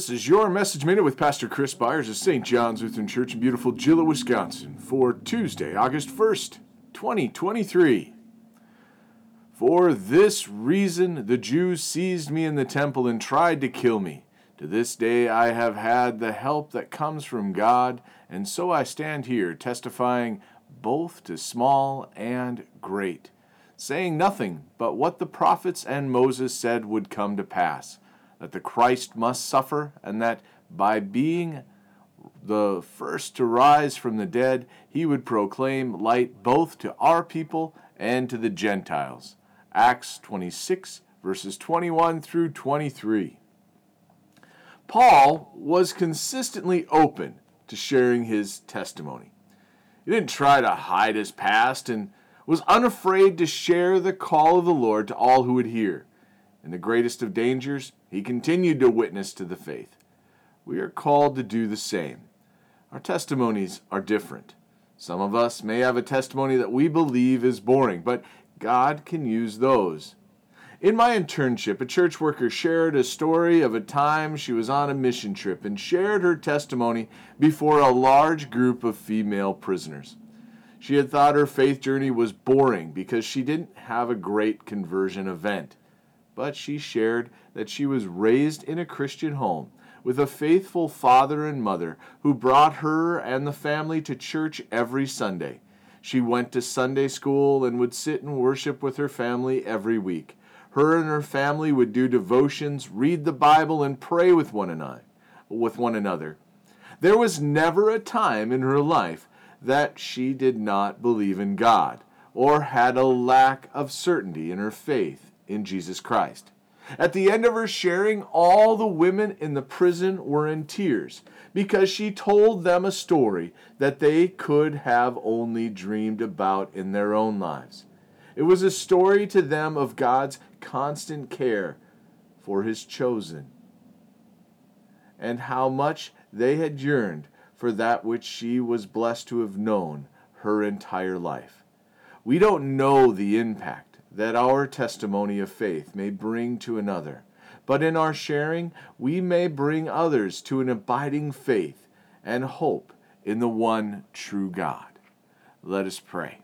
This is your Message Minute with Pastor Chris Byars of St. John's Lutheran Church in beautiful Gillett, Wisconsin for Tuesday, August 1st, 2023. For this reason the Jews seized me in the temple and tried to kill me. To this day I have had the help that comes from God, and so I stand here testifying both to small and great, saying nothing but what the prophets and Moses said would come to pass that the Christ must suffer, and that by being the first to rise from the dead, he would proclaim light both to our people and to the Gentiles. Acts 26, verses 21 through 23. Paul was consistently open to sharing his testimony. He didn't try to hide his past and was unafraid to share the call of the Lord to all who would hear. In the greatest of dangers, he continued to witness to the faith. We are called to do the same. Our testimonies are different. Some of us may have a testimony that we believe is boring, but God can use those. In my internship, a church worker shared a story of a time she was on a mission trip and shared her testimony before a large group of female prisoners. She had thought her faith journey was boring because she didn't have a great conversion event but she shared that she was raised in a Christian home with a faithful father and mother who brought her and the family to church every Sunday. She went to Sunday school and would sit and worship with her family every week. Her and her family would do devotions, read the Bible, and pray with one another. With one another. There was never a time in her life that she did not believe in God or had a lack of certainty in her faith in Jesus Christ. At the end of her sharing, all the women in the prison were in tears because she told them a story that they could have only dreamed about in their own lives. It was a story to them of God's constant care for His chosen and how much they had yearned for that which she was blessed to have known her entire life. We don't know the impact that our testimony of faith may bring to another. But in our sharing, we may bring others to an abiding faith and hope in the one true God. Let us pray.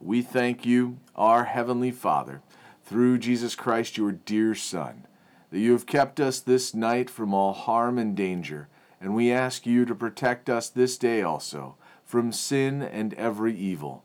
We thank you, our Heavenly Father, through Jesus Christ, your dear Son, that you have kept us this night from all harm and danger, and we ask you to protect us this day also from sin and every evil